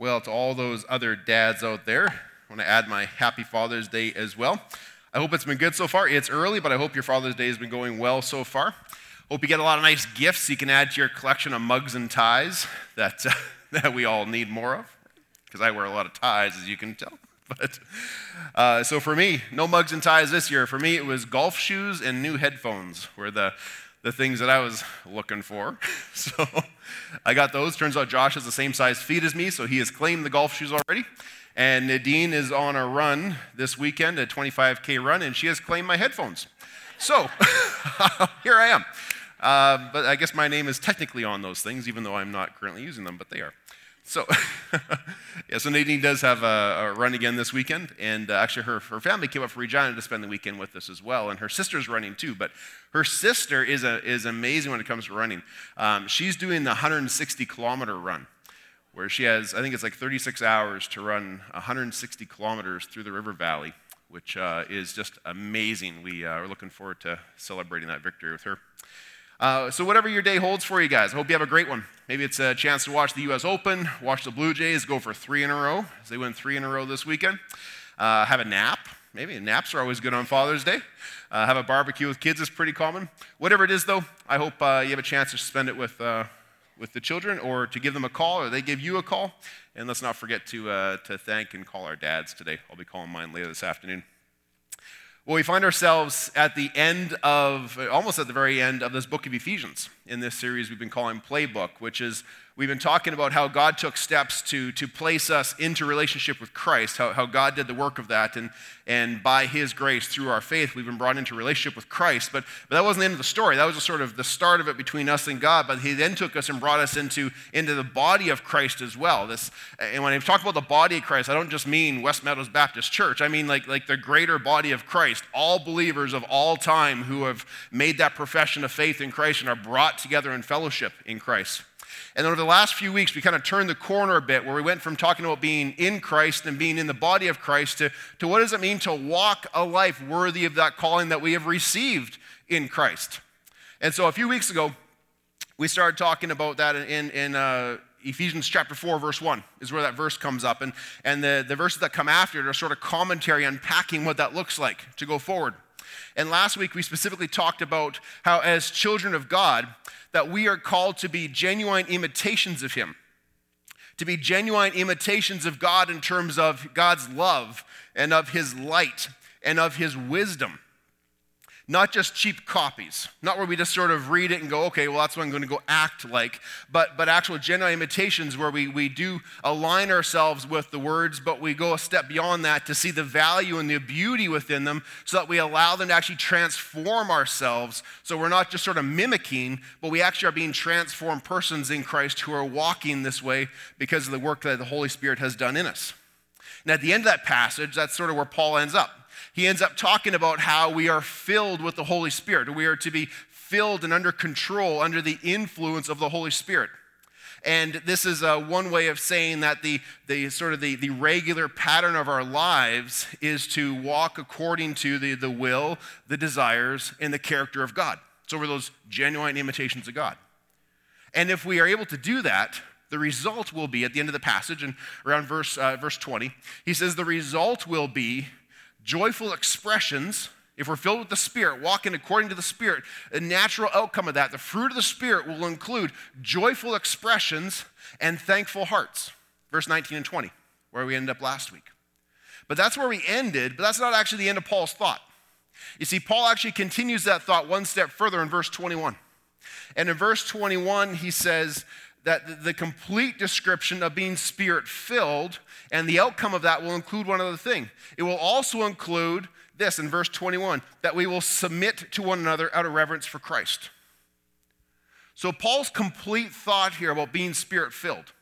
Well, to all those other dads out there, I want to add my happy Father's Day as well. I hope it's been good so far. It's early, but I hope your Father's Day has been going well so far. Hope you get a lot of nice gifts you can add to your collection of mugs and ties that, uh, that we all need more of, because I wear a lot of ties, as you can tell. But uh, so for me, no mugs and ties this year. For me, it was golf shoes and new headphones were the the things that I was looking for. So I got those. Turns out Josh has the same size feet as me, so he has claimed the golf shoes already. And Nadine is on a run this weekend, a 25K run, and she has claimed my headphones. So here I am. Uh, but I guess my name is technically on those things, even though I'm not currently using them, but they are. So, yeah, so Nadine does have a, a run again this weekend, and uh, actually her, her family came up from Regina to spend the weekend with us as well, and her sister's running too. But her sister is, a, is amazing when it comes to running. Um, she's doing the 160 kilometer run, where she has, I think it's like 36 hours to run 160 kilometers through the river valley, which uh, is just amazing. We uh, are looking forward to celebrating that victory with her. Uh, so, whatever your day holds for you guys, I hope you have a great one. Maybe it's a chance to watch the U.S. Open, watch the Blue Jays go for three in a row, as they win three in a row this weekend. Uh, have a nap. Maybe naps are always good on Father's Day. Uh, have a barbecue with kids is pretty common. Whatever it is, though, I hope uh, you have a chance to spend it with, uh, with the children or to give them a call or they give you a call. And let's not forget to, uh, to thank and call our dads today. I'll be calling mine later this afternoon. Well, we find ourselves at the end of, almost at the very end of this book of Ephesians in this series we've been calling Playbook, which is We've been talking about how God took steps to, to place us into relationship with Christ, how, how God did the work of that. And, and by His grace, through our faith, we've been brought into relationship with Christ. But, but that wasn't the end of the story. That was just sort of the start of it between us and God. But He then took us and brought us into, into the body of Christ as well. This, and when I talk about the body of Christ, I don't just mean West Meadows Baptist Church. I mean like, like the greater body of Christ. All believers of all time who have made that profession of faith in Christ and are brought together in fellowship in Christ. And over the last few weeks, we kind of turned the corner a bit where we went from talking about being in Christ and being in the body of Christ to, to what does it mean to walk a life worthy of that calling that we have received in Christ. And so a few weeks ago, we started talking about that in, in uh, Ephesians chapter 4, verse 1 is where that verse comes up. And, and the, the verses that come after it are sort of commentary unpacking what that looks like to go forward. And last week, we specifically talked about how, as children of God, that we are called to be genuine imitations of Him, to be genuine imitations of God in terms of God's love and of His light and of His wisdom not just cheap copies, not where we just sort of read it and go, okay, well, that's what I'm going to go act like, but, but actual genuine imitations where we, we do align ourselves with the words, but we go a step beyond that to see the value and the beauty within them so that we allow them to actually transform ourselves. So we're not just sort of mimicking, but we actually are being transformed persons in Christ who are walking this way because of the work that the Holy Spirit has done in us. And at the end of that passage, that's sort of where Paul ends up he ends up talking about how we are filled with the Holy Spirit. We are to be filled and under control, under the influence of the Holy Spirit. And this is uh, one way of saying that the, the sort of the, the regular pattern of our lives is to walk according to the, the will, the desires, and the character of God. So we're those genuine imitations of God. And if we are able to do that, the result will be at the end of the passage and around verse, uh, verse 20, he says, The result will be joyful expressions, if we're filled with the Spirit, walking according to the Spirit, a natural outcome of that, the fruit of the Spirit will include joyful expressions and thankful hearts. Verse 19 and 20, where we ended up last week. But that's where we ended, but that's not actually the end of Paul's thought. You see, Paul actually continues that thought one step further in verse 21. And in verse 21, he says, that the complete description of being spirit filled and the outcome of that will include one other thing. It will also include this in verse 21 that we will submit to one another out of reverence for Christ. So, Paul's complete thought here about being spirit filled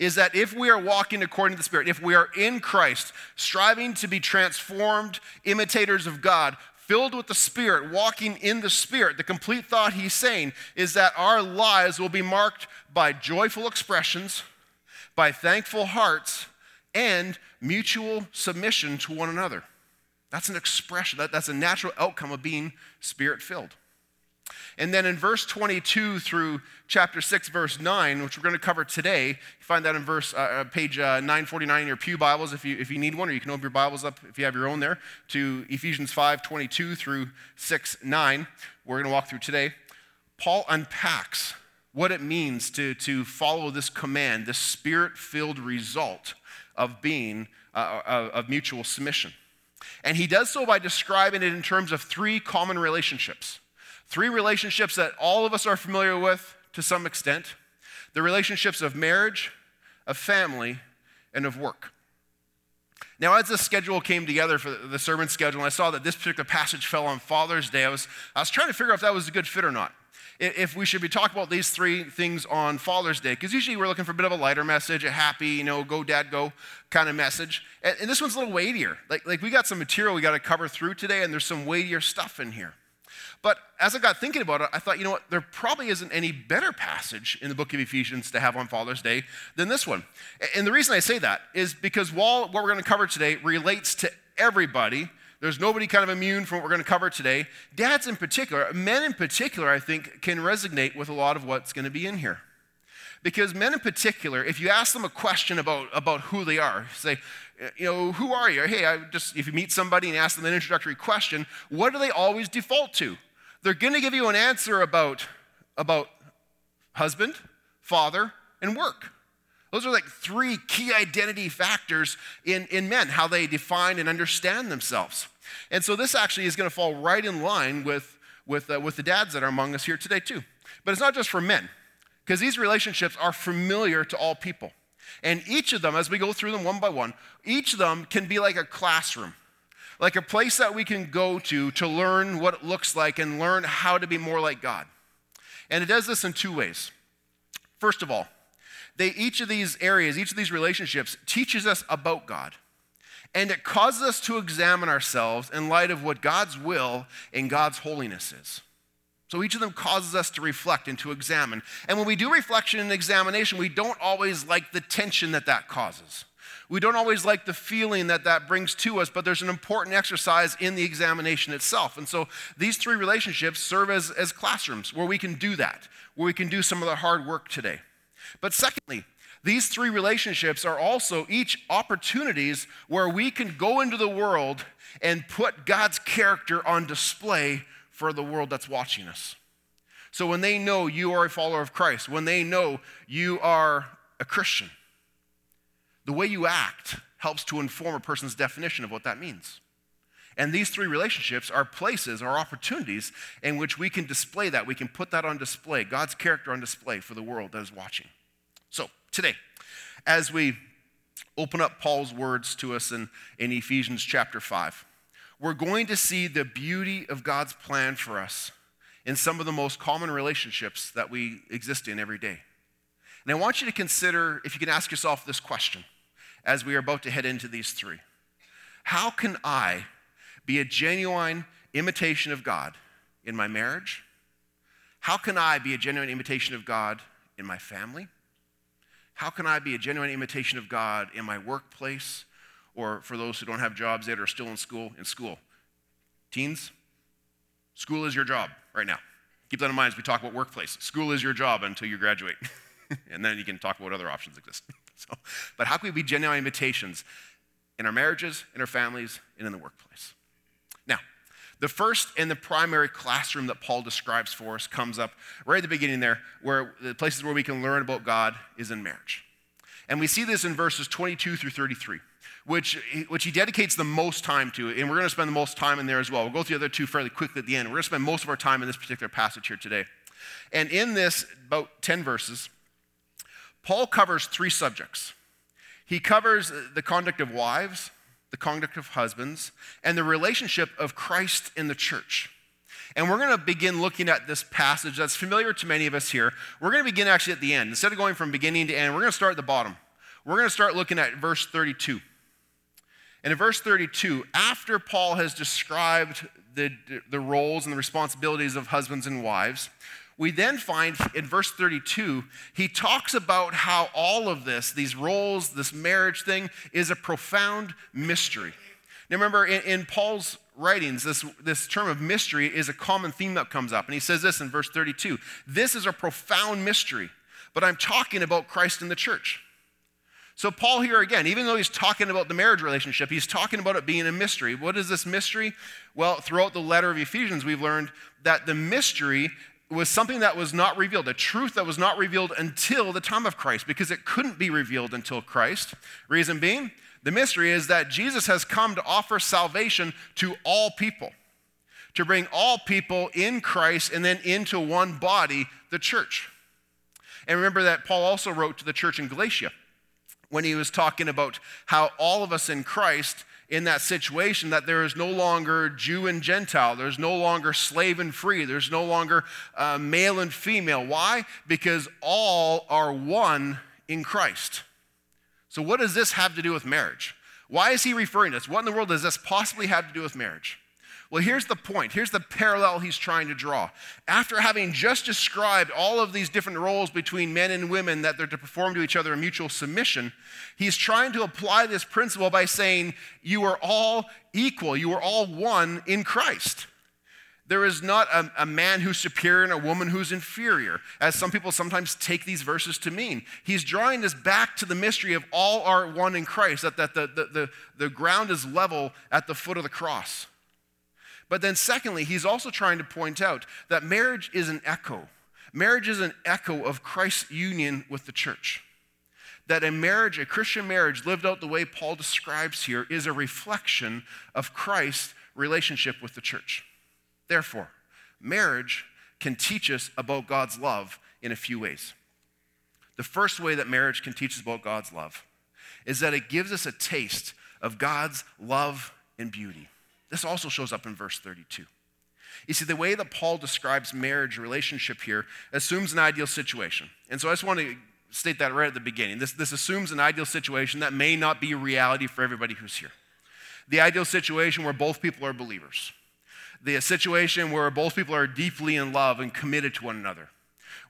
is that if we are walking according to the Spirit, if we are in Christ, striving to be transformed imitators of God, filled with the Spirit, walking in the Spirit, the complete thought he's saying is that our lives will be marked by joyful expressions, by thankful hearts, and mutual submission to one another. That's an expression, that, that's a natural outcome of being Spirit filled. And then in verse 22 through chapter 6, verse 9, which we're going to cover today, you find that in verse, uh, uh page uh, 949 in your Pew Bibles if you, if you need one, or you can open your Bibles up if you have your own there, to Ephesians 5 22 through 6 9. We're going to walk through today. Paul unpacks what it means to, to follow this command, this spirit filled result of being, uh, of, of mutual submission. And he does so by describing it in terms of three common relationships. Three relationships that all of us are familiar with to some extent the relationships of marriage, of family, and of work. Now, as the schedule came together for the sermon schedule, I saw that this particular passage fell on Father's Day, I was, I was trying to figure out if that was a good fit or not. If we should be talking about these three things on Father's Day, because usually we're looking for a bit of a lighter message, a happy, you know, go dad go kind of message. And, and this one's a little weightier. Like, like we got some material we got to cover through today, and there's some weightier stuff in here. But as I got thinking about it, I thought, you know what, there probably isn't any better passage in the book of Ephesians to have on Father's Day than this one. And the reason I say that is because while what we're going to cover today relates to everybody, there's nobody kind of immune from what we're going to cover today. Dads in particular, men in particular, I think, can resonate with a lot of what's going to be in here. Because men in particular, if you ask them a question about, about who they are, say, you know, who are you? Hey, I just, if you meet somebody and ask them an introductory question, what do they always default to? They're going to give you an answer about, about husband, father, and work. Those are like three key identity factors in, in men, how they define and understand themselves. And so this actually is going to fall right in line with, with, uh, with the dads that are among us here today, too. But it's not just for men, because these relationships are familiar to all people. And each of them, as we go through them one by one, each of them can be like a classroom like a place that we can go to to learn what it looks like and learn how to be more like God. And it does this in two ways. First of all, they, each of these areas, each of these relationships teaches us about God. And it causes us to examine ourselves in light of what God's will and God's holiness is. So each of them causes us to reflect and to examine. And when we do reflection and examination, we don't always like the tension that that causes. We don't always like the feeling that that brings to us, but there's an important exercise in the examination itself. And so these three relationships serve as, as classrooms where we can do that, where we can do some of the hard work today. But secondly, these three relationships are also each opportunities where we can go into the world and put God's character on display for the world that's watching us. So when they know you are a follower of Christ, when they know you are a Christian, the way you act helps to inform a person's definition of what that means. And these three relationships are places, are opportunities in which we can display that. We can put that on display, God's character on display for the world that is watching. So, today, as we open up Paul's words to us in, in Ephesians chapter 5, we're going to see the beauty of God's plan for us in some of the most common relationships that we exist in every day. And I want you to consider if you can ask yourself this question as we are about to head into these three How can I be a genuine imitation of God in my marriage? How can I be a genuine imitation of God in my family? How can I be a genuine imitation of God in my workplace or for those who don't have jobs yet or are still in school, in school? Teens, school is your job right now. Keep that in mind as we talk about workplace. School is your job until you graduate. and then you can talk about other options exist. so, but how can we be genuine imitations in our marriages, in our families, and in the workplace? Now, the first and the primary classroom that Paul describes for us comes up right at the beginning there, where the places where we can learn about God is in marriage. And we see this in verses 22 through 33, which, which he dedicates the most time to. And we're going to spend the most time in there as well. We'll go through the other two fairly quickly at the end. We're going to spend most of our time in this particular passage here today. And in this, about 10 verses, Paul covers three subjects. He covers the conduct of wives, the conduct of husbands, and the relationship of Christ in the church. And we're going to begin looking at this passage that's familiar to many of us here. We're going to begin actually at the end. Instead of going from beginning to end, we're going to start at the bottom. We're going to start looking at verse 32. And in verse 32, after Paul has described the, the roles and the responsibilities of husbands and wives, we then find in verse 32, he talks about how all of this, these roles, this marriage thing, is a profound mystery. Now, remember, in, in, Paul's writings, this, this term of mystery is a common theme that comes up. And he says this in verse 32 This is a profound mystery, but I'm talking about Christ and the church. So, Paul here again, even though he's talking about the marriage relationship, he's talking about it being a mystery. What is this mystery? Well, throughout the letter of Ephesians, we've learned that the mystery was something that was not revealed, a truth that was not revealed until the time of Christ, because it couldn't be revealed until Christ. Reason being, the mystery is that Jesus has come to offer salvation to all people, to bring all people in Christ and then into one body, the church. And remember that Paul also wrote to the church in Galatia when he was talking about how all of us in Christ in that situation that there is no longer Jew and Gentile, there's no longer slave and free, there's no longer uh, male and female. Why? Because all are one in Christ. So, what does this have to do with marriage? Why is he referring to this? What in the world does this possibly have to do with marriage? Well, here's the point. Here's the parallel he's trying to draw. After having just described all of these different roles between men and women that they're to perform to each other in mutual submission, he's trying to apply this principle by saying, You are all equal, you are all one in Christ. There is not a, a, man who's superior and a woman who's inferior, as some people sometimes take these verses to mean. He's drawing us back to the mystery of all are one in Christ, that, that the, the, the, the ground is level at the foot of the cross. But then, secondly, he's also trying to point out that marriage is an echo. Marriage is an echo of Christ's union with the church. That a marriage, a Christian marriage lived out the way Paul describes here, is a reflection of Christ's relationship with the church. Therefore, marriage can teach us about God's love in a few ways. The first way that marriage can teach us about God's love is that it gives us a taste of God's love and beauty. This also shows up in verse 32. You see, the way that Paul describes marriage relationship here assumes an ideal situation. And so I just want to state that right at the beginning. This, this assumes an ideal situation that may not be reality for everybody who's here. The ideal situation where both people are believers. The situation where both people are deeply in love and committed to one another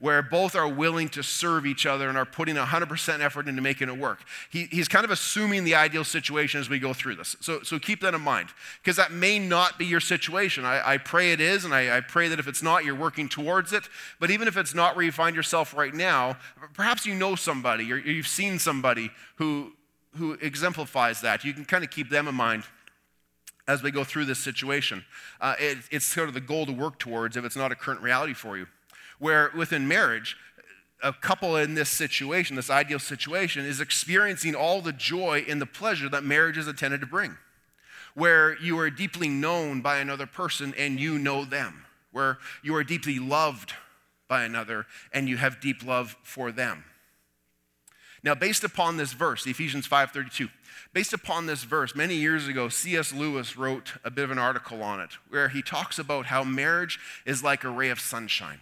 where both are willing to serve each other and are putting 100% effort into making it work. He, he's kind of assuming the ideal situation as we go through this. So, so keep that in mind, because that may not be your situation. I, I pray it is, and I, I pray that if it's not, you're working towards it. But even if it's not where you find yourself right now, perhaps you know somebody or you've seen somebody who, who exemplifies that. You can kind of keep them in mind as we go through this situation. Uh, it, it's sort of the goal to work towards if it's not a current reality for you where within marriage, a couple in this situation, this ideal situation, is experiencing all the joy and the pleasure that marriage is intended to bring. Where you are deeply known by another person and you know them. Where you are deeply loved by another and you have deep love for them. Now, based upon this verse, Ephesians 5:32, based upon this verse, many years ago, C.S. Lewis wrote a bit of an article on it where he talks about how marriage is like a ray of sunshine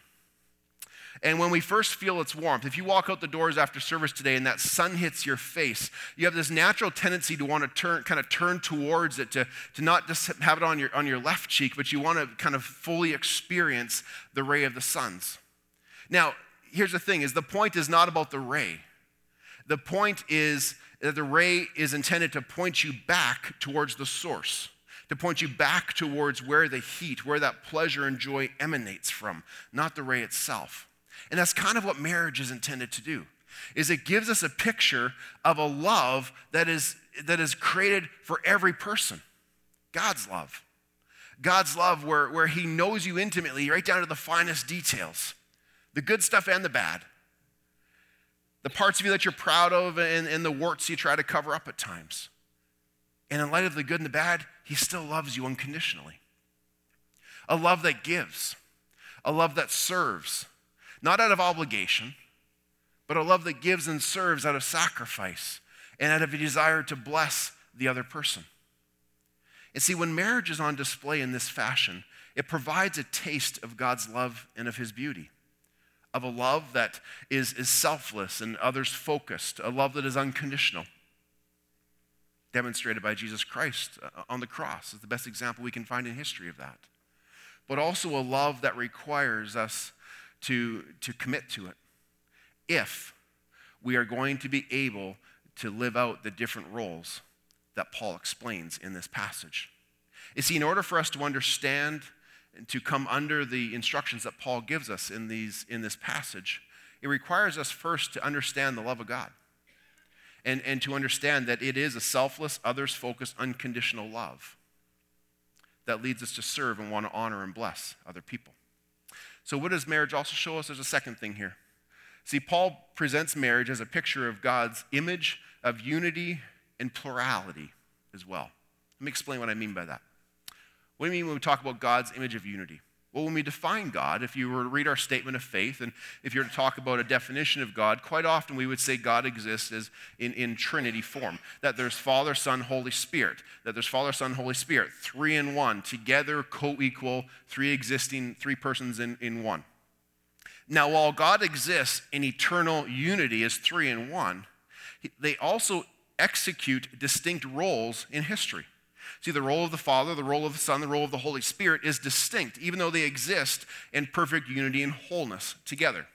and when we first feel its warmth, if you walk out the doors after service today and that sun hits your face, you have this natural tendency to want to turn, kind of turn towards it, to, to not just have it on your, on your left cheek, but you want to kind of fully experience the ray of the suns. Now, here's the thing is the point is not about the ray. The point is that the ray is intended to point you back towards the source to point you back towards where the heat, where that pleasure and joy emanates from, not the ray itself. And that's kind of what marriage is intended to do. Is it gives us a picture of a love that is that is created for every person. God's love. God's love where, where he knows you intimately, right down to the finest details. The good stuff and the bad. The parts of you that you're proud of and, and the warts you try to cover up at times. And in light of the good and the bad, he still loves you unconditionally. A love that gives, a love that serves, not out of obligation, but a love that gives and serves out of sacrifice and out of a desire to bless the other person. And see, when marriage is on display in this fashion, it provides a taste of God's love and of his beauty, of a love that is, is selfless and others focused, a love that is unconditional. Demonstrated by Jesus Christ uh, on the cross is the best example we can find in history of that. But also a love that requires us to, to commit to it if we are going to be able to live out the different roles that Paul explains in this passage. You see, in order for us to understand and to come under the instructions that Paul gives us in, these, in this passage, it requires us first to understand the love of God and, and to understand that it is a selfless, others focused, unconditional love that leads us to serve and want to honor and bless other people. So, what does marriage also show us? There's a second thing here. See, Paul presents marriage as a picture of God's image of unity and plurality as well. Let me explain what I mean by that. What do you mean when we talk about God's image of unity? Well, when we define God, if you were to read our statement of faith, and if you were to talk about a definition of God, quite often we would say God exists as in, in Trinity form. That there's Father, Son, Holy Spirit. That there's Father, Son, Holy Spirit, three in one, together, co equal, three existing, three persons in, in one. Now, while God exists in eternal unity as three in one, they also execute distinct roles in history. See, the role of the Father, the role of the Son, the role of the Holy Spirit is distinct, even though they exist in perfect unity and wholeness together.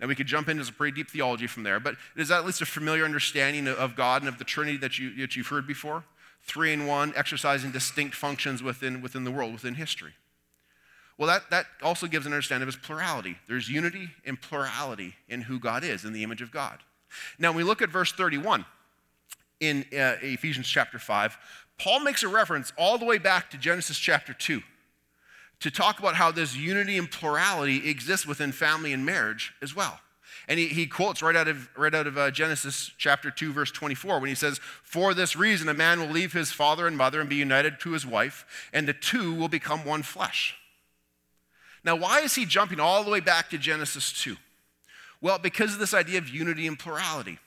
Now, we could jump into some pretty deep theology from there, but is that at least a familiar understanding of God and of the Trinity that, you, that you've heard before? Three in one, exercising distinct functions within, within the world, within history. Well, that, that also gives an understanding of his plurality. There's unity and plurality in who God is, in the image of God. Now, when we look at verse 31 in uh, Ephesians chapter 5, Paul makes a reference all the way back to Genesis chapter 2 to talk about how this unity and plurality exists within family and marriage as well. And he, he quotes right out of, right out of uh, Genesis chapter 2, verse 24, when he says, For this reason, a man will leave his father and mother and be united to his wife, and the two will become one flesh. Now, why is he jumping all the way back to Genesis 2? Well, because of this idea of unity and plurality.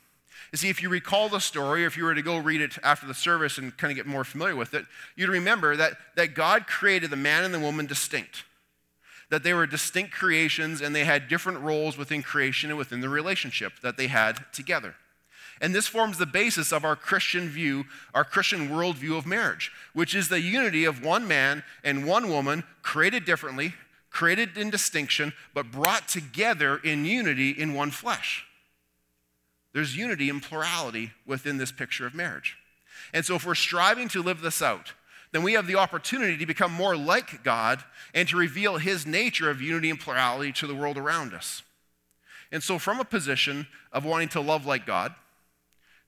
You see, if you recall the story, or if you were to go read it after the service and kind of get more familiar with it, you'd remember that, that God created the man and the woman distinct. That they were distinct creations and they had different roles within creation and within the relationship that they had together. And this forms the basis of our Christian view, our Christian worldview of marriage, which is the unity of one man and one woman created differently, created in distinction, but brought together in unity in one flesh. There's unity and plurality within this picture of marriage. And so, if we're striving to live this out, then we have the opportunity to become more like God and to reveal His nature of unity and plurality to the world around us. And so, from a position of wanting to love like God,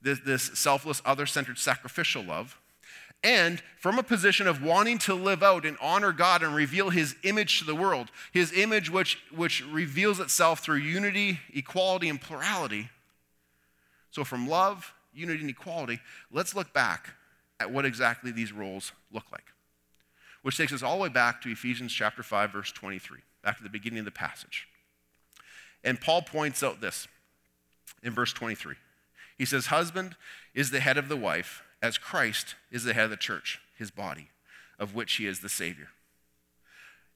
this, this selfless, other centered, sacrificial love, and from a position of wanting to live out and honor God and reveal His image to the world, His image which, which reveals itself through unity, equality, and plurality, so, from love, unity, and equality, let's look back at what exactly these roles look like. Which takes us all the way back to Ephesians chapter 5, verse 23, back to the beginning of the passage. And Paul points out this in verse 23. He says, Husband is the head of the wife, as Christ is the head of the church, his body, of which he is the Savior.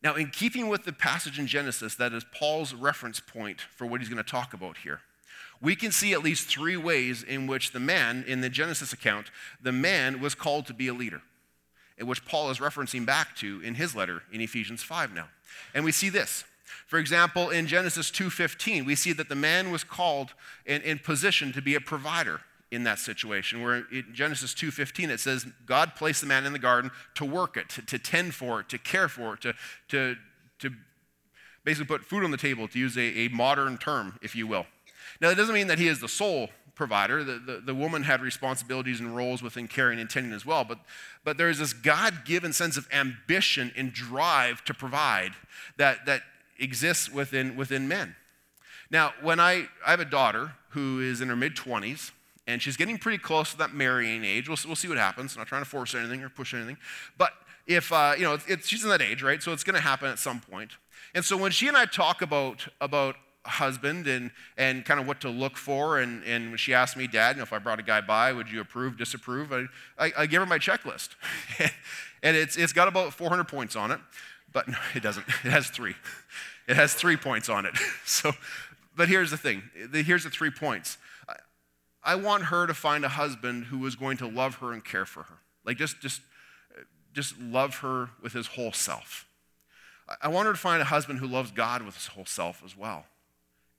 Now, in keeping with the passage in Genesis, that is Paul's reference point for what he's going to talk about here we can see at least three ways in which the man, in the Genesis account, the man was called to be a leader, which Paul is referencing back to in his letter in Ephesians 5 now. And we see this. For example, in Genesis 2:15, we see that the man was called in, in position to be a provider in that situation. Where in Genesis 2:15 it says God placed the man in the garden to work it, to, to tend for it, to care for it, to, to, to basically put food on the table, to use a, a modern term, if you will. Now, that doesn't mean that he is the sole provider. The, the, the, woman had responsibilities and roles within caring and tending as well. But, but there is this God given sense of ambition and drive to provide that, that exists within, within men. Now, when I, I have a daughter who is in her mid 20s, and she's getting pretty close to that marrying age. We'll, we'll see what happens. I'm not trying to force anything or push anything. But if, uh, you know, it's, it's, she's in that age, right? So it's going to happen at some point. And so when she and I talk about, about husband and, and kind of what to look for. And, and when she asked me, Dad, you know, if I brought a guy by, would you approve, disapprove? I, I, I give her my checklist. and it's, it's got about 400 points on it, but no, it doesn't. It has three. It has three points on it. So, but here's the thing here's the three points. I, I want her to find a husband who is going to love her and care for her. Like just, just, just love her with his whole self. I want her to find a husband who loves God with his whole self as well.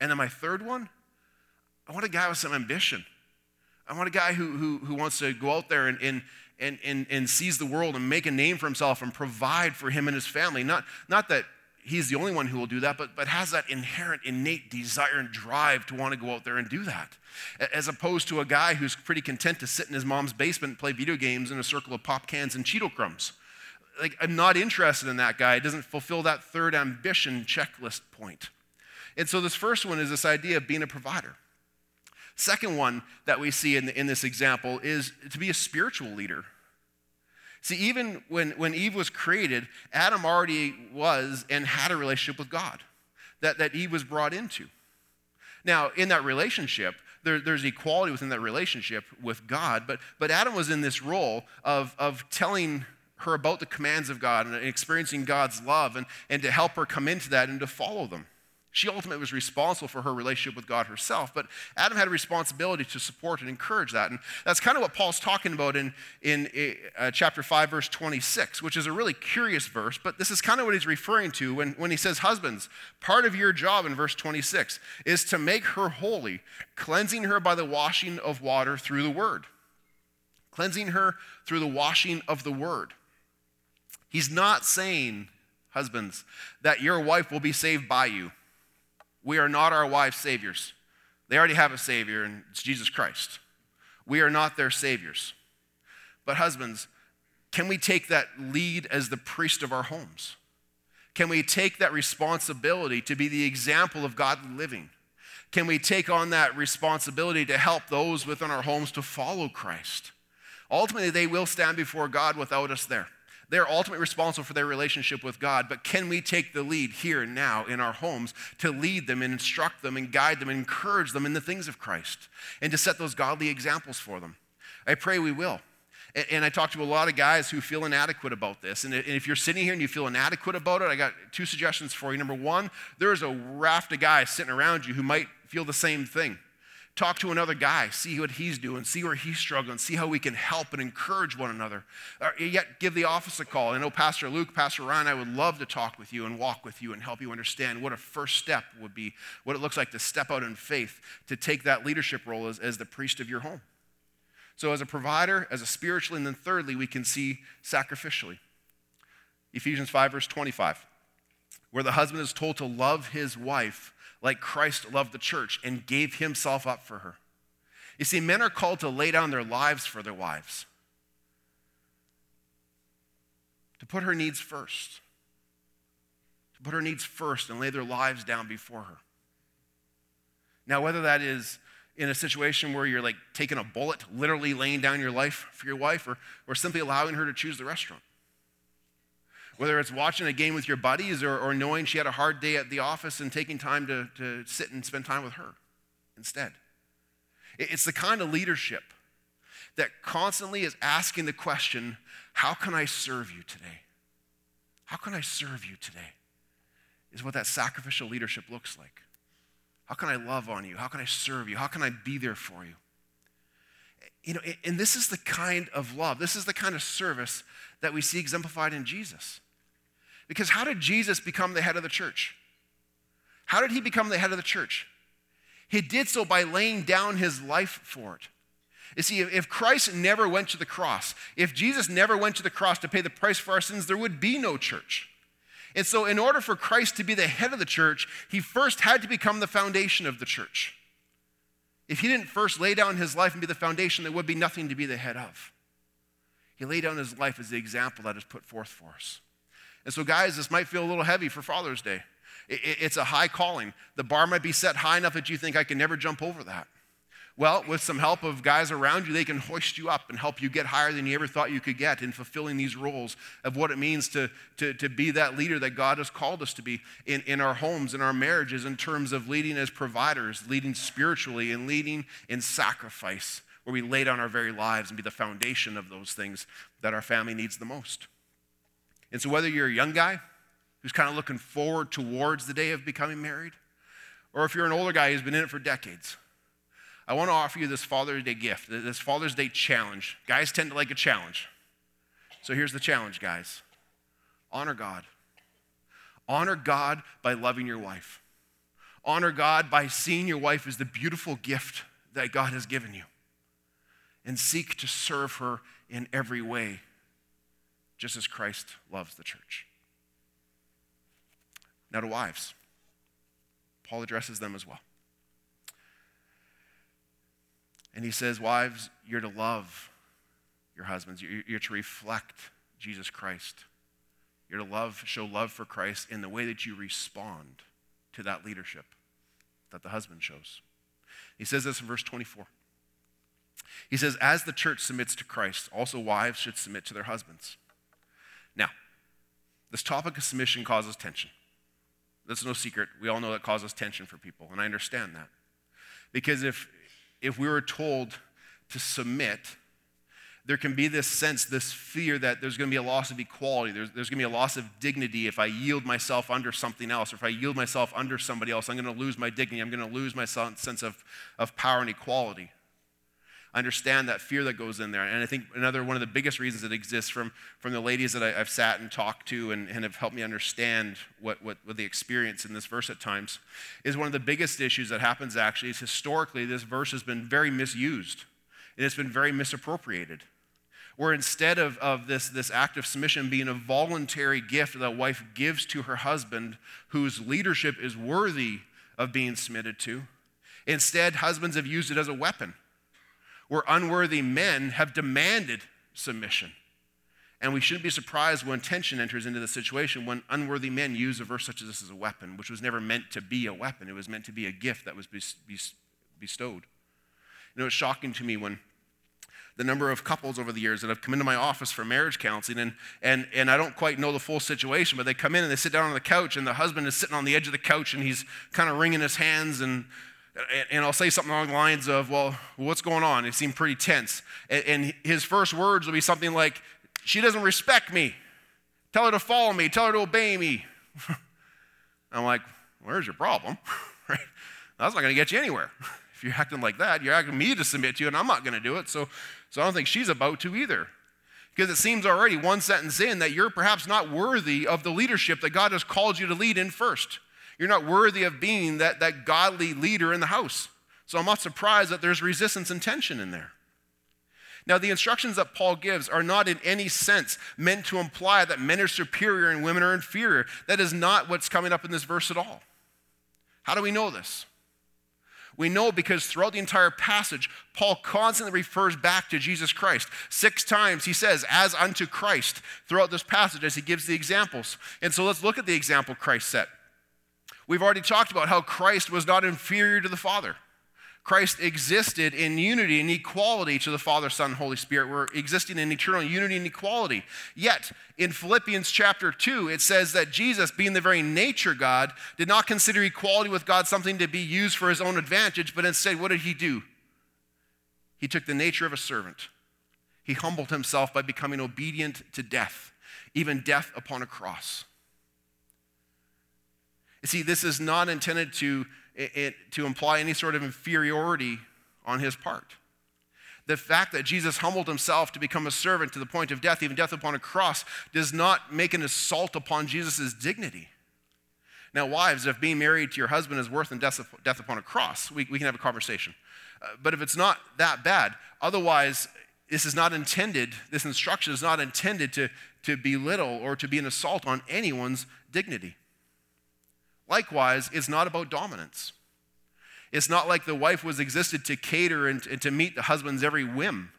And then my third one, I want a guy with some ambition. I want a guy who, who, who wants to go out there and, and, and, and, and seize the world and make a name for himself and provide for him and his family. Not, not that he's the only one who will do that, but, but has that inherent, innate desire and drive to want to go out there and do that. As opposed to a guy who's pretty content to sit in his mom's basement and play video games in a circle of pop cans and Cheeto crumbs. Like, I'm not interested in that guy. It doesn't fulfill that third ambition checklist point. And so, this first one is this idea of being a provider. Second one that we see in, the, in this example is to be a spiritual leader. See, even when, when Eve was created, Adam already was and had a relationship with God that, that Eve was brought into. Now, in that relationship, there, there's equality within that relationship with God, but, but Adam was in this role of, of telling her about the commands of God and experiencing God's love and, and to help her come into that and to follow them. She ultimately was responsible for her relationship with God herself, but Adam had a responsibility to support and encourage that. And that's kind of what Paul's talking about in, in uh, chapter 5, verse 26, which is a really curious verse, but this is kind of what he's referring to when, when he says, Husbands, part of your job in verse 26 is to make her holy, cleansing her by the washing of water through the word. Cleansing her through the washing of the word. He's not saying, husbands, that your wife will be saved by you. We are not our wives' saviors. They already have a savior, and it's Jesus Christ. We are not their saviors. But, husbands, can we take that lead as the priest of our homes? Can we take that responsibility to be the example of godly living? Can we take on that responsibility to help those within our homes to follow Christ? Ultimately, they will stand before God without us there. They're ultimately responsible for their relationship with God, but can we take the lead here and now in our homes to lead them and instruct them and guide them and encourage them in the things of Christ and to set those godly examples for them? I pray we will. And I talk to a lot of guys who feel inadequate about this. And if you're sitting here and you feel inadequate about it, I got two suggestions for you. Number one, there's a raft of guys sitting around you who might feel the same thing. Talk to another guy, see what he's doing, see where he's struggling, see how we can help and encourage one another. Or yet, give the office a call. I know Pastor Luke, Pastor Ryan, I would love to talk with you and walk with you and help you understand what a first step would be, what it looks like to step out in faith, to take that leadership role as, as the priest of your home. So, as a provider, as a spiritually, and then thirdly, we can see sacrificially. Ephesians 5, verse 25, where the husband is told to love his wife like Christ loved the church and gave himself up for her. You see, men are called to lay down their lives for their wives, to put her needs first, to put her needs first and lay their lives down before her. Now, whether that is in a situation where you're like taking a bullet, literally laying down your life for your wife, or, or simply allowing her to choose the restaurant whether it's watching a game with your buddies or, or knowing she had a hard day at the office and taking time to, to sit and spend time with her instead. It's the kind of leadership that constantly is asking the question how can I serve you today? How can I serve you today? Is what that sacrificial leadership looks like. How can I love on you? How can I serve you? How can I be there for you? You know, and this is the kind of love, this is the kind of service that we see exemplified in Jesus. Because how did Jesus become the head of the church? How did he become the head of the church? He did so by laying down his life for it. You see, if Christ never went to the cross, if Jesus never went to the cross to pay the price for our sins, there would be no church. And so, in order for Christ to be the head of the church, he first had to become the foundation of the church. If he didn't first lay down his life and be the foundation, there would be nothing to be the head of. He laid down his life as the example that is put forth for us. And so, guys, this might feel a little heavy for Father's Day. It's a high calling. The bar might be set high enough that you think I can never jump over that. Well, with some help of guys around you, they can hoist you up and help you get higher than you ever thought you could get in fulfilling these roles of what it means to, to, to be that leader that God has called us to be in, in our homes, in our marriages, in terms of leading as providers, leading spiritually, and leading in sacrifice, where we lay down our very lives and be the foundation of those things that our family needs the most. And so, whether you're a young guy who's kind of looking forward towards the day of becoming married, or if you're an older guy who's been in it for decades, I want to offer you this Father's Day gift, this Father's Day challenge. Guys tend to like a challenge. So here's the challenge, guys honor God. Honor God by loving your wife. Honor God by seeing your wife as the beautiful gift that God has given you. and seek to serve her in every way, just as Christ loves the church. Now, to wives, Paul addresses them as well. And he says, Wives, you're to love your husbands, you're, to reflect Jesus Christ. You're to love, show love for Christ in the way that you respond to that leadership that the husband shows. He says this in verse 24. He says, As the church submits to Christ, also wives should submit to their husbands. Now, this topic of submission causes tension. That's no secret. We all know that causes tension for people, and I understand that. Because if, if we were told to submit, there can be this sense, this fear that there's going to be a loss of equality. There's, there's going to be a loss of dignity if I yield myself under something else, or if I yield myself under somebody else. I'm going to lose my dignity. I'm going to lose my sense of, of power and equality. Understand that fear that goes in there. And I think another one of the biggest reasons it exists from, from the ladies that I, have sat and talked to and, and have helped me understand what, what, what they experience in this verse at times is one of the biggest issues that happens actually is historically this verse has been very misused. And It has been very misappropriated where instead of, of this, this act of submission being a voluntary gift that a wife gives to her husband, whose leadership is worthy of being submitted to, instead, husbands have used it as a weapon, where unworthy men have demanded submission. And we shouldn't be surprised when tension enters into the situation when unworthy men use a verse such as this as a weapon, which was never meant to be a weapon. It was meant to be a gift that was bestowed. You know, it's shocking to me when the number of couples over the years that have come into my office for marriage counseling, and, and, and I don't quite know the full situation, but they come in and they sit down on the couch, and the husband is sitting on the edge of the couch, and he's kind of wringing his hands, and, and I'll say something along the lines of, Well, what's going on? It seemed pretty tense. And, and his first words will be something like, She doesn't respect me. Tell her to follow me, tell her to obey me. I'm like, Where's your problem? That's not going to get you anywhere. If you're acting like that, you're asking me to submit to you, and I'm not going to do it. So, so I don't think she's about to either. Because it seems already one sentence in that you're perhaps not worthy of the leadership that God has called you to lead in first. You're not worthy of being that, that godly leader in the house. So I'm not surprised that there's resistance and tension in there. Now, the instructions that Paul gives are not in any sense meant to imply that men are superior and women are inferior. That is not what's coming up in this verse at all. How do we know this? We know because throughout the entire passage, Paul constantly refers back to Jesus Christ. Six times he says, as unto Christ, throughout this passage as he gives the examples. And so let's look at the example Christ set. We've already talked about how Christ was not inferior to the Father. Christ existed in unity and equality to the Father, Son, Holy Spirit. We're existing in eternal unity and equality. Yet, in Philippians chapter 2, it says that Jesus, being the very nature God, did not consider equality with God something to be used for his own advantage, but instead, what did he do? He took the nature of a servant. He humbled himself by becoming obedient to death, even death upon a cross. See, this is not intended to it, to imply any sort of inferiority on his part. The fact that Jesus humbled himself to become a servant to the point of death, even death upon a cross, does not make an assault upon Jesus' dignity. Now, wives, if being married to your husband is worse than death, death upon a cross, we, we can have a conversation. Uh, but if it's not that bad, otherwise, this is not intended, this instruction is not intended to, to belittle or to be an assault on anyone's dignity. Likewise, it's not about dominance. It's not like the wife was existed to cater and, and to meet the husband's every whim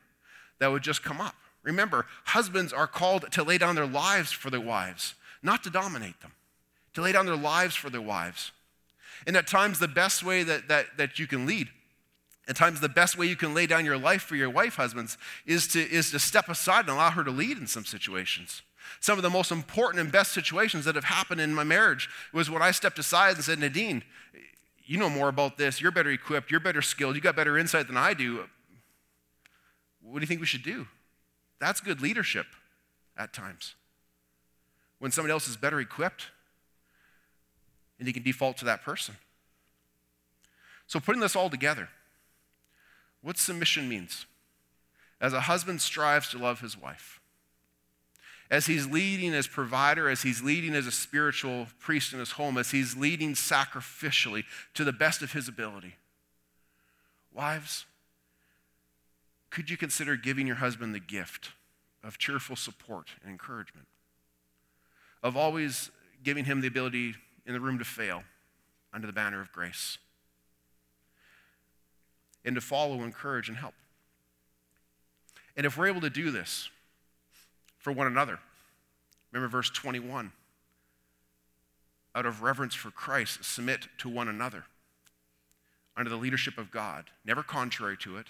that would just come up. Remember, husbands are called to lay down their lives for their wives, not to dominate them, to lay down their lives for their wives. And at times, the best way that, that, that you can lead, at times, the best way you can lay down your life for your wife, husbands, is to, is to step aside and allow her to lead in some situations. Some of the most important and best situations that have happened in my marriage was when I stepped aside and said, Nadine, you know more about this. You're better equipped. You're better skilled. You got better insight than I do. What do you think we should do? That's good leadership at times. When somebody else is better equipped, and you can default to that person. So, putting this all together, what submission means as a husband strives to love his wife as he's leading as provider, as he's leading as a spiritual priest in his home, as he's leading sacrificially to the best of his ability. Wives, could you consider giving your husband the gift of cheerful support and encouragement? Of always giving him the ability in the room to fail under the banner of grace? And to follow, encourage, and help. And if we're able to do this for one another, remember verse 21 out of reverence for Christ, submit to one another under the leadership of God, never contrary to it.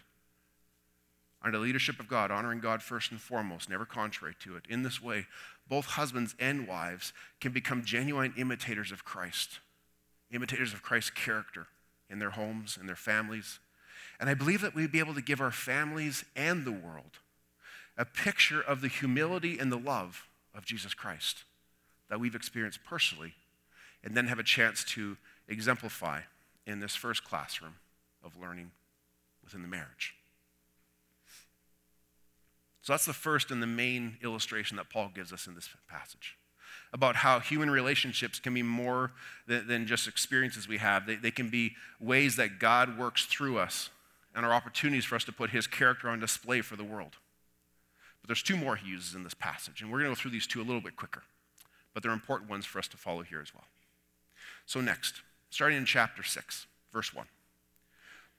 Under the leadership of God, honoring God first and foremost, never contrary to it. In this way, both husbands and wives can become genuine imitators of Christ, imitators of Christ's character in their homes, in their families. And I believe that we'd be able to give our families and the world a picture of the humility and the love of Jesus Christ that we've experienced personally, and then have a chance to exemplify in this first classroom of learning within the marriage. So that's the first and the main illustration that Paul gives us in this passage about how human relationships can be more than, than just experiences we have. They, they can be ways that God works through us and are opportunities for us to put his character on display for the world. But there's two more he uses in this passage, and we're going to go through these two a little bit quicker. But they're important ones for us to follow here as well. So, next, starting in chapter 6, verse 1,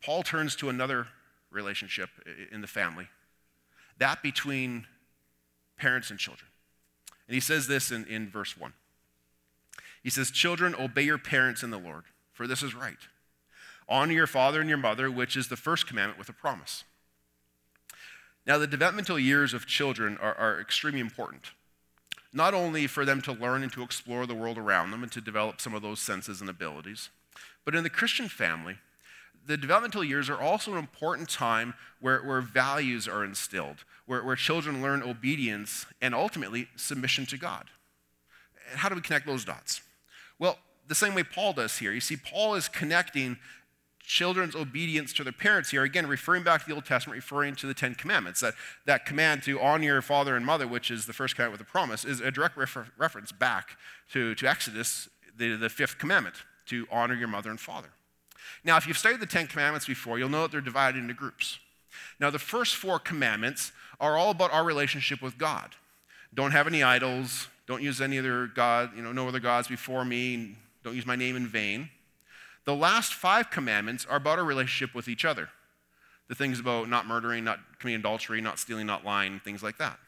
Paul turns to another relationship in the family that between parents and children. And he says this in, in verse 1. He says, Children, obey your parents in the Lord, for this is right. Honor your father and your mother, which is the first commandment with a promise. Now, the developmental years of children are, are extremely important, not only for them to learn and to explore the world around them and to develop some of those senses and abilities, but in the Christian family, the developmental years are also an important time where, where values are instilled, where, where children learn obedience and ultimately submission to God. And how do we connect those dots? Well, the same way Paul does here. You see, Paul is connecting children's obedience to their parents here, again, referring back to the Old Testament, referring to the Ten Commandments. That, that command to honor your father and mother, which is the first commandment with a promise, is a direct refer- reference back to, to Exodus, the, the fifth commandment, to honor your mother and father. Now, if you've studied the Ten Commandments before, you'll know that they're divided into groups. Now, the first four commandments are all about our relationship with God. Don't have any idols. Don't use any other God, you know, no other gods before me. Don't use my name in vain. The last five commandments are about our relationship with each other. The things about not murdering, not committing adultery, not stealing, not lying, things like that.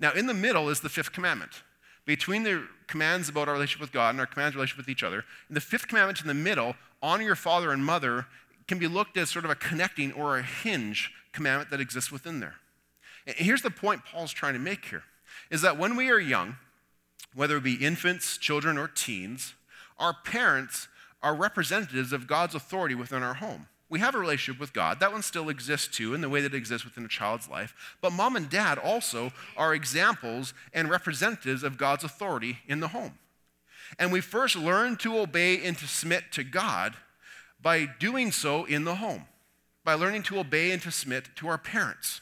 Now, in the middle is the fifth commandment. Between the commands about our relationship with God and our commands relationship with each other, in the fifth commandment in the middle honor your father and mother can be looked as sort of a connecting or a hinge commandment that exists within there. And here's the point Paul's trying to make here is that when we are young, whether it be infants, children, or teens, our parents are representatives of God's authority within our home. We have a relationship with God. That one still exists too in the way that it exists within a child's life. But mom and dad also are examples and representatives of God's authority in the home. And we first learn to obey and to submit to God by doing so in the home, by learning to obey and to submit to our parents.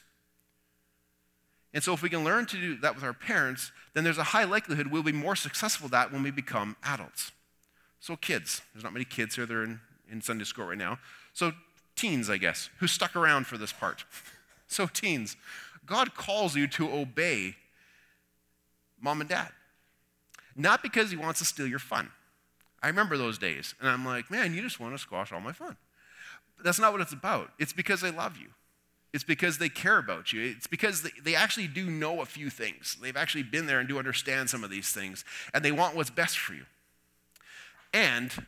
And so, if we can learn to do that with our parents, then there's a high likelihood we'll be more successful at that when we become adults. So, kids, there's not many kids here, they're in, in Sunday school right now. So, teens, I guess, who stuck around for this part. so, teens, God calls you to obey mom and dad. Not because he wants to steal your fun. I remember those days, and I'm like, man, you just want to squash all my fun. But that's not what it's about. It's because they love you. It's because they care about you. It's because they, they actually do know a few things. They've actually been there and do understand some of these things, and they want what's best for you. And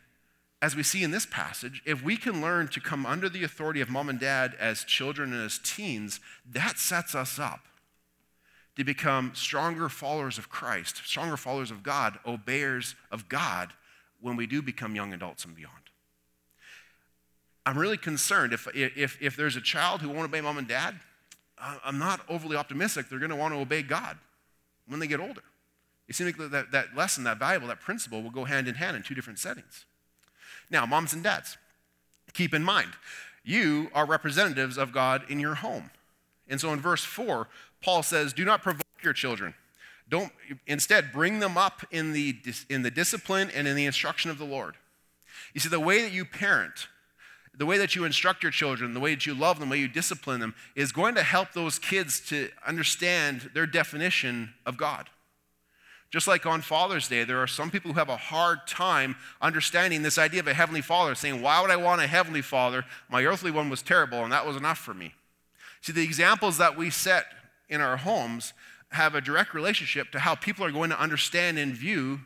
as we see in this passage, if we can learn to come under the authority of mom and dad as children and as teens, that sets us up to become stronger followers of Christ, stronger followers of God, obeyers of God when we do become young adults and beyond. I'm really concerned if, if, if there's a child who won't obey mom and dad, I'm not overly optimistic they're going to want to obey God when they get older. It seems like that, that lesson, that valuable, that principle will go hand in hand in two different settings. Now, moms and dads, keep in mind, you are representatives of God in your home. And so in verse 4, Paul says, Do not provoke your children. Don't, instead, bring them up in the, in the discipline and in the instruction of the Lord. You see, the way that you parent, the way that you instruct your children, the way that you love them, the way you discipline them, is going to help those kids to understand their definition of God. Just like on Father's Day, there are some people who have a hard time understanding this idea of a heavenly father, saying, Why would I want a heavenly father? My earthly one was terrible, and that was enough for me. See, the examples that we set in our homes have a direct relationship to how people are going to understand and view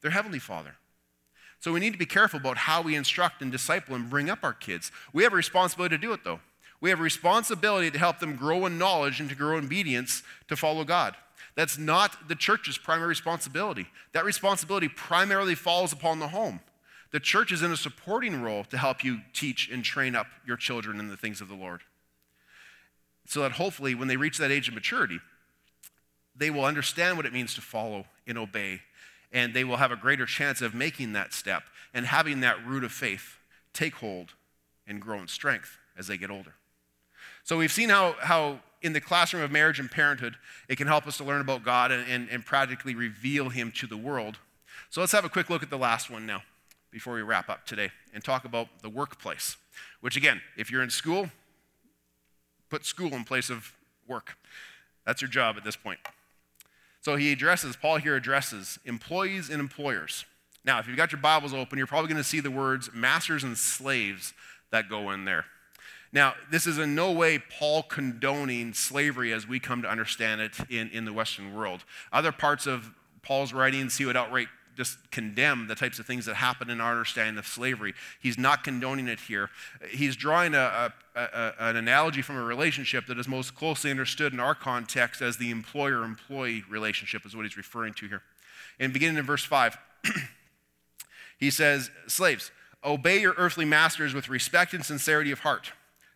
their heavenly father. So we need to be careful about how we instruct and disciple and bring up our kids. We have a responsibility to do it, though. We have a responsibility to help them grow in knowledge and to grow in obedience to follow God. That's not the church's primary responsibility. That responsibility primarily falls upon the home. The church is in a supporting role to help you teach and train up your children in the things of the Lord. So that hopefully, when they reach that age of maturity, they will understand what it means to follow and obey and they will have a greater chance of making that step and having that root of faith take hold and grow in strength as they get older. So we've seen how, how in the classroom of marriage and parenthood, it can help us to learn about God and, and, and practically reveal Him to the world. So let's have a quick look at the last one now before we wrap up today and talk about the workplace, which again, if you're in school, put school in place of work. That's your job at this point. So he addresses, Paul here addresses employees and employers. Now, if you've got your Bibles open, you're probably going to see the words masters and slaves that go in there. Now, this is in no way Paul condoning slavery as we come to understand it in, in the Western world. Other parts of Paul's writings, he would outright just condemn the types of things that happen in our understanding of slavery. He's not condoning it here. He's drawing a, a, a, an analogy from a relationship that is most closely understood in our context as the employer employee relationship, is what he's referring to here. And beginning in verse 5, he says, Slaves, obey your earthly masters with respect and sincerity of heart,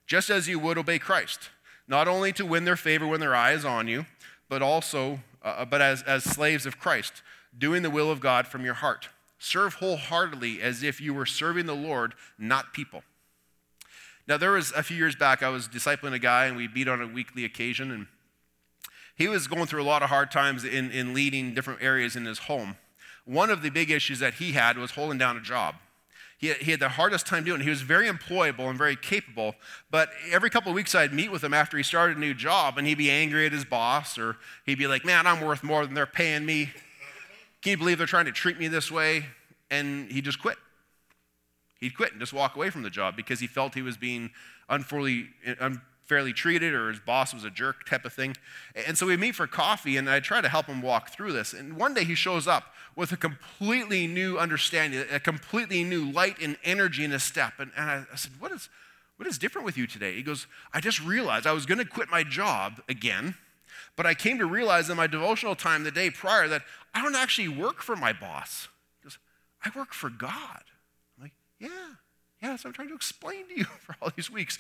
just as you would obey Christ, not only to win their favor when their eye is on you, but also, uh, but as, as slaves of Christ doing the will of God from your heart. Serve wholeheartedly as if you were serving the Lord, not people. Now, there was a few years back, I was discipling a guy, and we beat on a weekly occasion, and he was going through a lot of hard times in, in leading different areas in his home. One of the big issues that he had was holding down a job. He had, he had the hardest time doing it. He was very employable and very capable, but every couple of weeks I'd meet with him after he started a new job, and he'd be angry at his boss, or he'd be like, Man, I'm worth more than they're paying me. Can you believe they're trying to treat me this way? And he just quit. He'd quit and just walk away from the job because he felt he was being unfairly, unfairly treated or his boss was a jerk type of thing. And so we meet for coffee and I try to help him walk through this. And one day he shows up with a completely new understanding, a completely new light and energy in his step. And, and I, I said, what is, what is different with you today? He goes, I just realized I was going to quit my job again but I came to realize in my devotional time the day prior that I don't actually work for my boss. He goes, I work for God. I'm like, yeah, yeah, I'm trying to explain to you for all these weeks.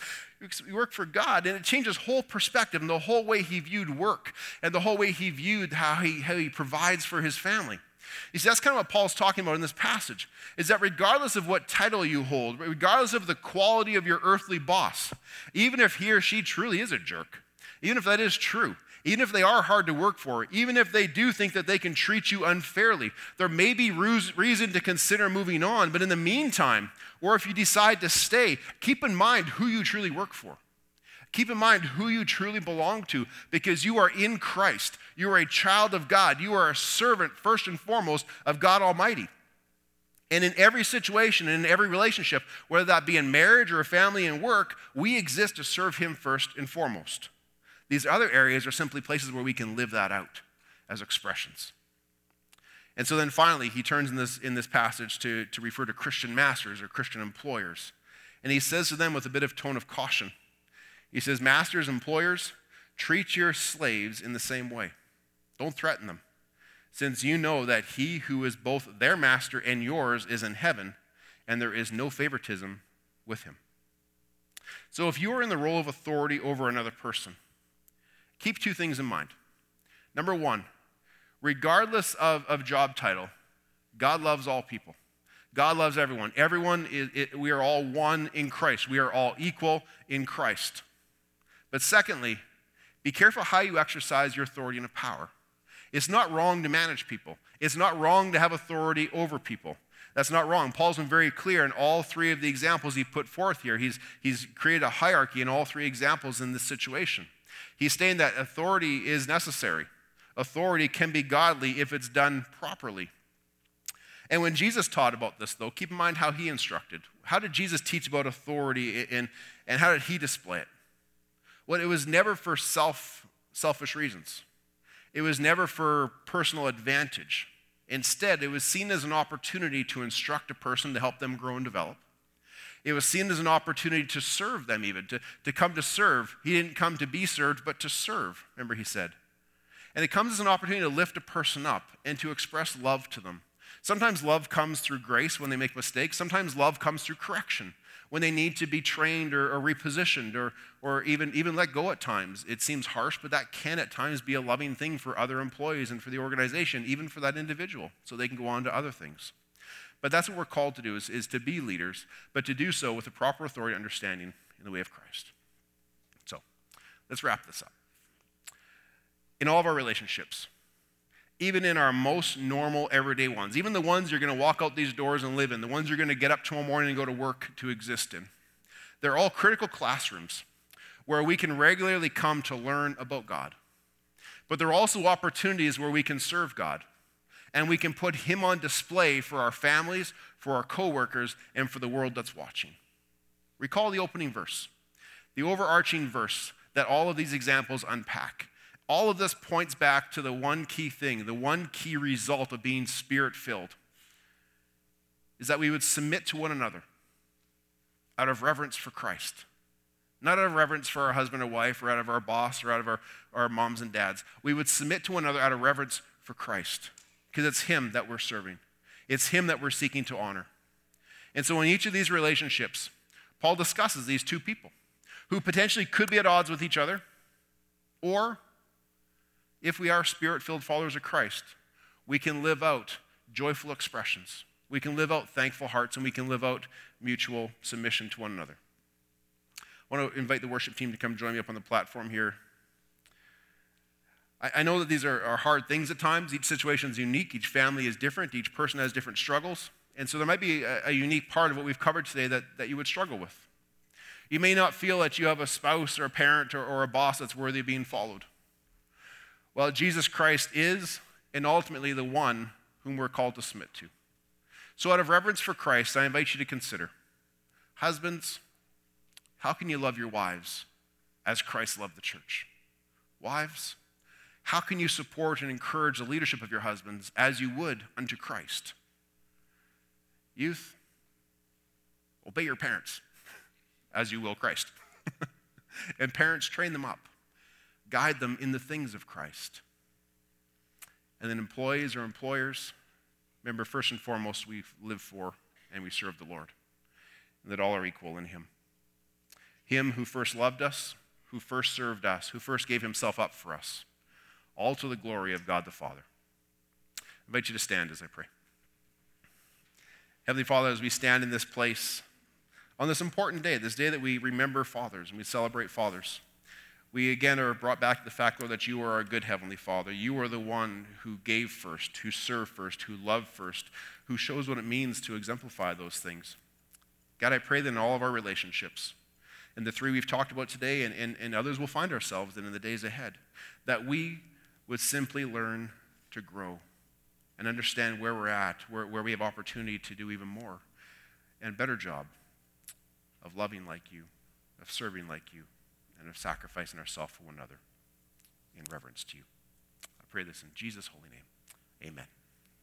You work for God, and it changes whole perspective and the whole way he viewed work and the whole way he viewed how he, how he provides for his family. You see, that's kind of what Paul's talking about in this passage, is that regardless of what title you hold, regardless of the quality of your earthly boss, even if he or she truly is a jerk, even if that is true, even if they are hard to work for, even if they do think that they can treat you unfairly, there may be reason to consider moving on. But in the meantime, or if you decide to stay, keep in mind who you truly work for. Keep in mind who you truly belong to because you are in Christ. You are a child of God. You are a servant, first and foremost, of God Almighty. And in every situation, and in every relationship, whether that be in marriage or a family and work, we exist to serve Him first and foremost. These other areas are simply places where we can live that out as expressions. And so then finally, he turns in this, in this passage to, to refer to Christian masters or Christian employers. And he says to them with a bit of tone of caution He says, Masters, employers, treat your slaves in the same way. Don't threaten them, since you know that he who is both their master and yours is in heaven, and there is no favoritism with him. So if you are in the role of authority over another person, keep two things in mind. Number one, regardless of, of job title, God loves all people. God loves everyone. Everyone, is, it, we are all one in Christ. We are all equal in Christ. But secondly, be careful how you exercise your authority and power. It's not wrong to manage people, it's not wrong to have authority over people. That's not wrong. Paul's been very clear in all three of the examples he put forth here. He's, he's created a hierarchy in all three examples in this situation. He's saying that authority is necessary. Authority can be godly if it's done properly. And when Jesus taught about this, though, keep in mind how he instructed. How did Jesus teach about authority and, and how did he display it? Well, it was never for self, selfish reasons, it was never for personal advantage. Instead, it was seen as an opportunity to instruct a person to help them grow and develop. It was seen as an opportunity to serve them, even, to, to come to serve. He didn't come to be served, but to serve, remember he said. And it comes as an opportunity to lift a person up and to express love to them. Sometimes love comes through grace when they make mistakes. Sometimes love comes through correction when they need to be trained or, or, repositioned or, or even, even let go at times. It seems harsh, but that can at times be a loving thing for other employees and for the organization, even for that individual, so they can go on to other things. But that's what we're called to do, is, is to be leaders, but to do so with the proper authority and understanding in the way of Christ. So let's wrap this up. In all of our relationships, even in our most normal everyday ones, even the ones you're going to walk out these doors and live in, the ones you're going to get up tomorrow morning and go to work to exist in. They're all critical classrooms where we can regularly come to learn about God. But they're also opportunities where we can serve God and we can put Him on display for our families, for our coworkers, and for the world that's watching. Recall the opening verse, the overarching verse that all of these examples unpack. All of this points back to the one key thing, the one key result of being spirit filled is that we would submit to one another out of reverence for Christ. Not out of reverence for our husband or wife, or out of our boss, or out of our, our moms and dads. We would submit to one another out of reverence for Christ, because it's Him that we're serving, it's Him that we're seeking to honor. And so, in each of these relationships, Paul discusses these two people who potentially could be at odds with each other, or if we are spirit filled followers of Christ, we can live out joyful expressions. We can live out thankful hearts and we can live out mutual submission to one another. I want to invite the worship team to come join me up on the platform here. I, I know that these are, are hard things at times. Each situation is unique, each family is different, each person has different struggles. And so there might be a, a unique part of what we've covered today that, that you would struggle with. You may not feel that you have a spouse or a parent or, or a boss that's worthy of being followed. Well, Jesus Christ is and ultimately the one whom we're called to submit to. So, out of reverence for Christ, I invite you to consider husbands, how can you love your wives as Christ loved the church? Wives, how can you support and encourage the leadership of your husbands as you would unto Christ? Youth, obey your parents as you will Christ. and parents, train them up guide them in the things of Christ. And then employees or employers, remember, first and foremost, we live for and we serve the Lord, and that all are equal in Him. Him who first loved us, who first served us, who first gave Himself up for us, all to the glory of God the Father. I invite you to stand as I pray. Heavenly Father, as we stand in this place on this important day, this day that we remember fathers and we celebrate fathers we again are brought back to the fact, Lord, that you are our good Heavenly Father. You are the one who gave first, who served first, who loved first, who shows what it means to exemplify those things. God, I pray that in all of our relationships, and the three we've talked about today, and, and, and others will find ourselves in in the days ahead, that we would simply learn to grow and understand where we're at, where, where we have opportunity to do even more and better job of loving like you, of serving like you and of sacrificing ourselves for one another in reverence to you. I pray this in Jesus' holy name. Amen.